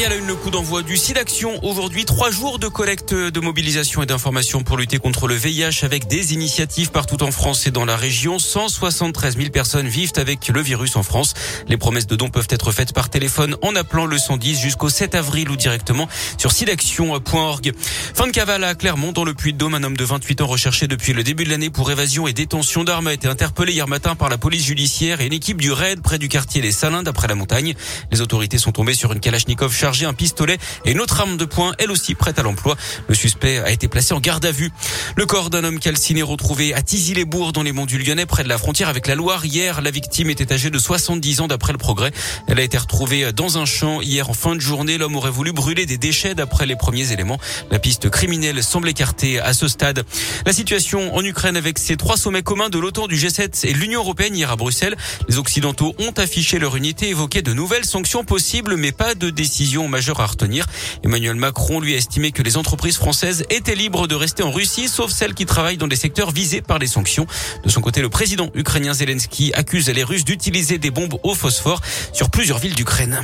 Et à la une, le coup d'envoi du SIDAction. Aujourd'hui, trois jours de collecte de mobilisation et d'information pour lutter contre le VIH avec des initiatives partout en France et dans la région. 173 000 personnes vivent avec le virus en France. Les promesses de dons peuvent être faites par téléphone en appelant le 110 jusqu'au 7 avril ou directement sur sidaction.org. Fin de cavale à Clermont, dans le Puy-de-Dôme. Un homme de 28 ans recherché depuis le début de l'année pour évasion et détention d'armes a été interpellé hier matin par la police judiciaire et une équipe du RAID près du quartier Les Salins d'après la montagne. Les autorités sont tombées sur une Kalachnikov chargée un pistolet et une autre arme de poing, elle aussi prête à l'emploi. Le suspect a été placé en garde à vue. Le corps d'un homme calciné retrouvé à Tizy-les-Bourgs dans les monts du Lyonnais près de la frontière avec la Loire. Hier, la victime était âgée de 70 ans d'après le progrès. Elle a été retrouvée dans un champ hier en fin de journée. L'homme aurait voulu brûler des déchets d'après les premiers éléments. La piste criminelle semble écartée à ce stade. La situation en Ukraine avec ces trois sommets communs de l'OTAN, du G7 et l'Union européenne hier à Bruxelles. Les Occidentaux ont affiché leur unité, évoqué de nouvelles sanctions possibles, mais pas de décision majeur à retenir. Emmanuel Macron lui a estimé que les entreprises françaises étaient libres de rester en Russie, sauf celles qui travaillent dans des secteurs visés par les sanctions. De son côté, le président ukrainien Zelensky accuse les Russes d'utiliser des bombes au phosphore sur plusieurs villes d'Ukraine.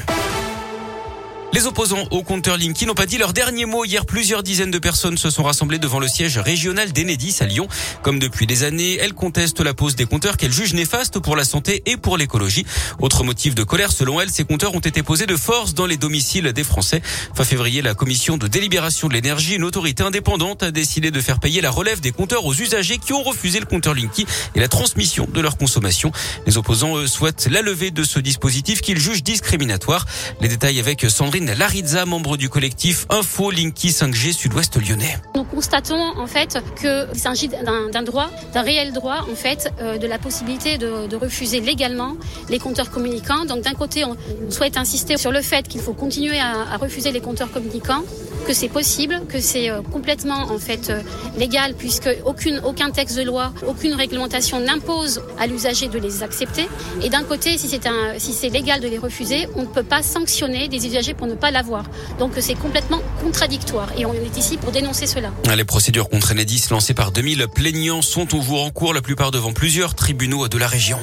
Les opposants au compteur Linky n'ont pas dit leur dernier mot. Hier, plusieurs dizaines de personnes se sont rassemblées devant le siège régional d'Enedis à Lyon. Comme depuis des années, elles contestent la pose des compteurs qu'elles jugent néfastes pour la santé et pour l'écologie. Autre motif de colère, selon elles, ces compteurs ont été posés de force dans les domiciles des Français. Fin février, la commission de délibération de l'énergie, une autorité indépendante, a décidé de faire payer la relève des compteurs aux usagers qui ont refusé le compteur Linky et la transmission de leur consommation. Les opposants eux, souhaitent la levée de ce dispositif qu'ils jugent discriminatoire. Les détails avec Sandrine Larizza, membre du collectif Info Linky 5G Sud-Ouest lyonnais. Nous constatons en fait qu'il s'agit d'un droit, d'un réel droit en fait, euh, de la possibilité de, refuser légalement les compteurs communicants. Donc d'un côté, on souhaite insister sur le fait qu'il faut continuer à, refuser les compteurs communicants que c'est possible, que c'est euh, complètement en fait euh, légal puisque aucune, aucun texte de loi, aucune réglementation n'impose à l'usager de les accepter. Et d'un côté, si c'est si légal de les refuser, on ne peut pas sanctionner des usagers pour ne pas l'avoir. Donc c'est complètement contradictoire et on est ici pour dénoncer cela. Les procédures contre Enedis lancées par 2000 plaignants sont toujours en cours, la plupart devant plusieurs tribunaux de la région.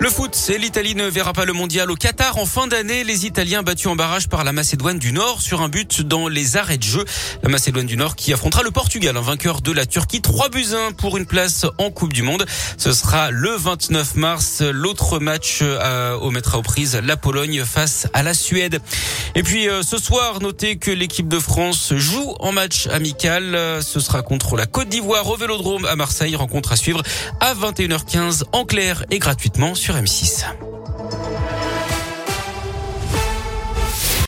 Le foot, c'est l'Italie ne verra pas le mondial au Qatar en fin d'année. Les Italiens battus en barrage par la Macédoine du Nord sur un but dans les arrêts de jeu. La Macédoine du Nord qui affrontera le Portugal, un vainqueur de la Turquie. 3 buts 1 pour une place en Coupe du Monde. Ce sera le 29 mars. L'autre match euh, au mettra aux prises la Pologne face à la Suède. Et puis euh, ce soir, notez que l'équipe de France joue en match amical. Ce sera contre la Côte d'Ivoire au Vélodrome à Marseille. Rencontre à suivre à 21h15 en clair et gratuitement sur M6.